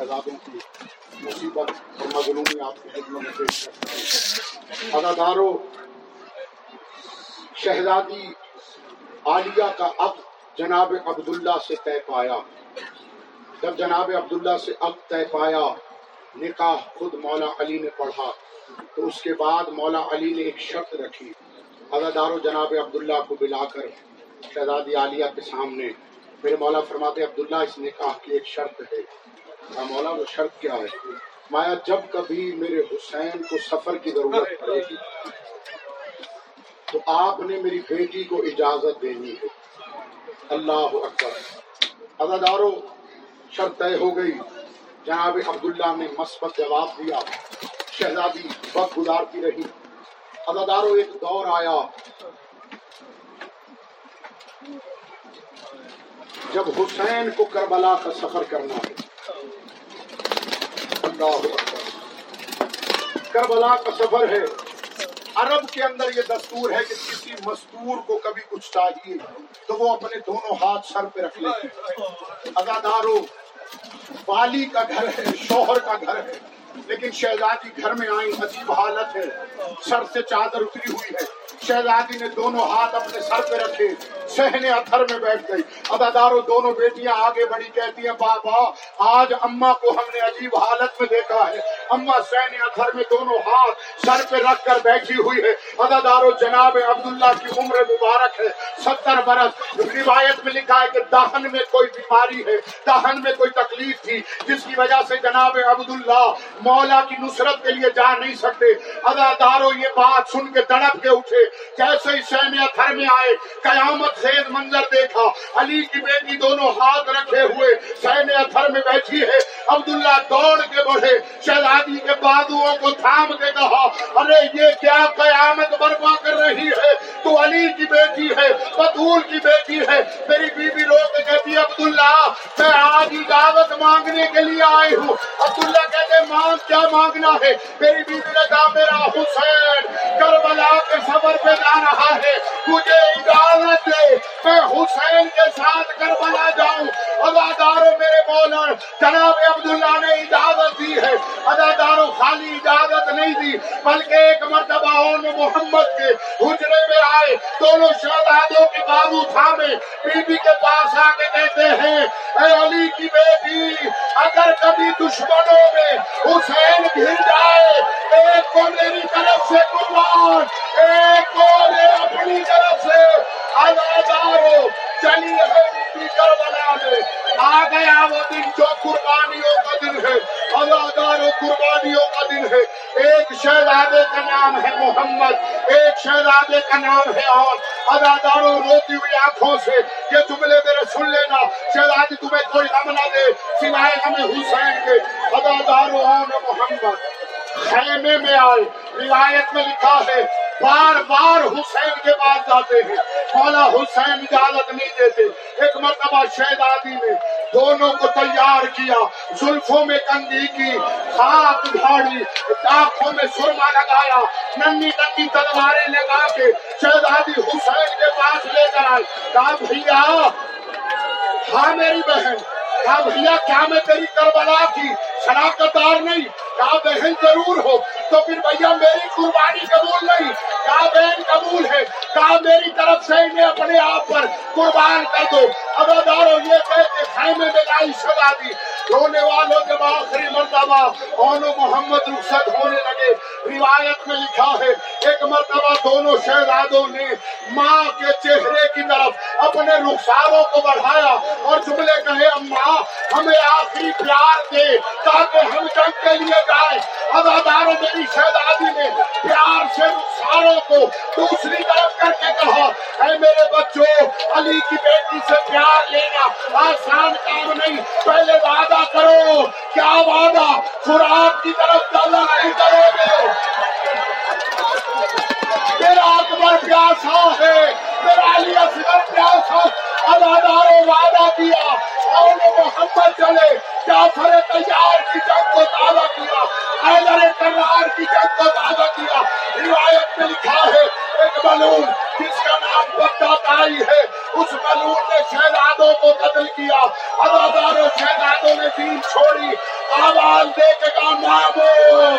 شہزادوں کی مصیبت اور مظلومی آپ کی خدمت میں پیش کرتا ہوں اداداروں شہزادی عالیہ کا اب جناب عبداللہ سے طے پایا۔ جب جناب عبداللہ سے اب طے پایا، نکاح خود مولا علی نے پڑھا۔ تو اس کے بعد مولا علی نے ایک شرط رکھی۔ ادادارو جناب عبداللہ کو بلا کر شہزادی عالیہ کے سامنے۔ میرے مولا فرماتے، عبداللہ، اس نکاح کی ایک شرط ہے۔ مولا، وہ شرط کیا ہے؟ مایا، جب کبھی میرے حسین کو سفر کی ضرورت پڑے گی، تو آپ نے میری بیٹی کو اجازت دینی ہے۔ اللہ اکبر۔ ادادارو شرط طے ہو گئی۔ جناب عبداللہ نے مثبت جواب دیا۔ شہزادی وقت گزارتی رہی۔ ادادارو ایک دور آیا۔ جب حسین کو کربلا کا سفر کرنا ہے کربلا کا سفر ہے۔ عرب کے اندر یہ دستور ہے کہ کسی مزدور کو کبھی کچھ چاہیے تو وہ اپنے دونوں ہاتھ سر پہ رکھ لیتے ادادارو والی کا گھر ہے، شوہر کا گھر ہے، لیکن شہزادی گھر میں آئی عجیب حالت ہے۔ سر سے چادر اتری ہوئی ہے۔ شہزادی نے دونوں ہاتھ اپنے سر پہ رکھے۔ سہنے اتھر میں بیٹھ گئی۔ اداداروں دونوں بیٹیاں آگے بڑی کہتی ہیں بابا آج اما کو ہم نے عجیب حالت میں دیکھا ہے۔ اما سہنے اتھر میں دونوں ہاتھ سر پہ رکھ کر بیٹھی ہوئی ہے۔ اداداروں جناب عبداللہ کی عمر مبارک ہے۔ ستر برس روایت میں لکھا ہے کہ دہن میں کوئی بیماری ہے۔ دہن میں کوئی تکلیف تھی، جس کی وجہ سے جناب عبداللہ مولا کی نصرت کے لیے جا نہیں سکتے۔ اداداروں یہ بات سن کے تڑپ کے اٹھے۔ جیسے ہی سہنے اتھر میں آئے؟ قیامت خیز منظر دیکھا، علی کی بیٹی دونوں ہاتھ رکھے ہوئے سین اتھر میں بیٹھی ہے، عبداللہ دوڑ کے بڑھے، شہزادی کے بادوؤں کو تھام کے کہا، ارے یہ کیا قیامت برپا کر رہی تو علی کی بیٹی ہے بطول کی بیٹی ہے۔ میری بیوی رو کے کہتی عبداللہ، میں آج اجازت مانگنے کے لیے آئی ہوں۔ عبداللہ کہتے مانگ کیا مانگنا ہے؟ میری بیوی نے کہا، میرا حسین کربلا کے سفر پہ جا رہا ہے۔ مجھے اجازت دے، میں حسین کے ساتھ کربلا جاؤں۔ اداداروں میرے مولا جناب عبداللہ نے اجازت دی ہے۔ اداداروں خالی اجازت نہیں دی، بلکہ ایک مرتبہ ان محمد کے حجرے میں آئے۔ دونوں شہزادوں کے بابو تھامے۔ بی بی کے پاس آ کے کہتے ہیں، اے علی کی بیٹی، اگر کبھی دشمنوں میں حسین گر جائے، ایک کو میری چلی ہے کربلا میں آ گیا وہ دن جو قربانیوں کا دن ہے۔ ادادار قربانیوں کا دن ہے۔ ایک شہزادے کا نام ہے محمد، ایک شہزادے کا نام ہے اور اداداروں روتی ہوئی آنکھوں سے، یہ جملے میرے سن لینا۔ شہزادی تمہیں کوئی غم نہ دے سوائے ہمیں حسین کے۔ اداداروں محمد، خیمے میں آئے روایت میں لکھا ہے بار بار حسین کے پاس جاتے ہیں۔ مولا حسین اجازت نہیں دیتے۔ ایک مرتبہ شہزادی نے دونوں کو تیار کیا۔ زلفوں میں کنگھی کی خاک جھاڑی آنکھوں میں سرما لگایا۔ ننی ننی تلواریں لگا کے شہزادی حسین کے پاس لے کر آئی کہا، بھیا ہاں میری بہن۔ کہا، بھیا، کیا میں تیری کربلا کی شراکت دار نہیں؟ کہا، بہن ضرور ہو۔ تو پھر بھیا میری قربانی قبول نہیں۔ کہا بہن قبول ہے؟ کہا میری طرف سے انہیں اپنے آپ پر قربان کر دو؟ اداداروں یہ کہہ کے خیمے میں لائی سزا دی۔ رونے والوں جب آخری مرتبہ اونو محمد رخصت ہونے لگے۔ روایت میں لکھا ہے، ایک مرتبہ دونوں شہزادوں نے ماں کے چہرے کی طرف اپنے رخساروں کو بڑھایا اور جملے کہے، اماں، ہمیں آخری پیار دے تاکہ ہم جنگ کے لیے جائیں۔ اداداروں میری شہزادی نے پیار سے رخساروں کو دوسری طرف کر کے کہا، اے میرے بچوں، علی کی بیٹی سے پیار لینا آسان کام نہیں، پہلے وعدہ کرو، کیا وعدہ؟ خوراک کی طرف ڈالا نہیں کرو گے۔ میرا اکبر پیاسا ہاں ہے، میرا علی اصغر پیاسا ہاں۔ اداداروں وعدہ کیا اور محمد چلے جعفر تیار کی جنگ کو تازہ کیا، حیدر کرار کی جنگ کو تازہ کیا، روایت میں لکھا ہے ایک بلون جس کا نام بچہ تائی ہے، اس بلون نے شہزادوں کو قتل کیا۔ اداداروں شہزادوں نے دین چھوڑی۔ آواز دے کے کہا، مامو!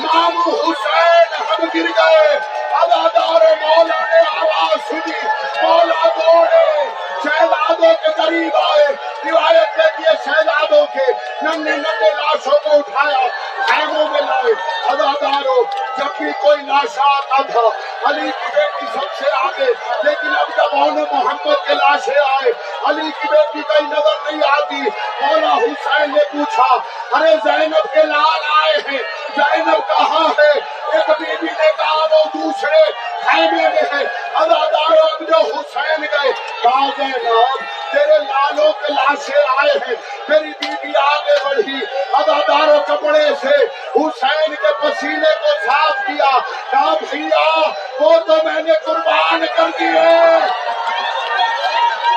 مامو حسین ہم گر گئے۔ ادادار مولا نے آواز سنی۔ مولا دوڑے۔ شہزادوں کے قریب آئے۔ روایت دیتی ہے شہزادوں کے ننے ننے لاشوں کو اٹھایا خیموں میں لائے۔ اداداروں جب بھی کوئی لاش آتا تھا علی کی بیٹی سب سے آگے، لیکن اب جب انہوں محمد کے لاشیں آئے، علی کی بیٹی کئی نظر نہیں آتی۔ مولا حسین نے پوچھا، ارے زینب کے لال آئے ہیں، زینب کہاں ہے؟ ایک بی بی نے کہا وہ دوسرے خیمے میں ہے۔ اداداروں اب جو حسین گئے، کہا، زینب، تیرے لالوں کے سے آئے ہیں۔ میری بیوی آگے بڑھی اداداروں کپڑے سے۔ حسین کے پسینے کو صاف کیا۔ کام کیا وہ تو میں نے قربان کر دیے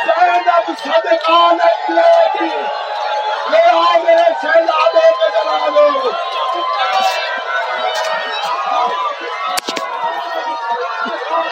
زینب صدقہ نہیں لے گی۔ لے آؤ میرے سیلابوں کے جلا Thank you.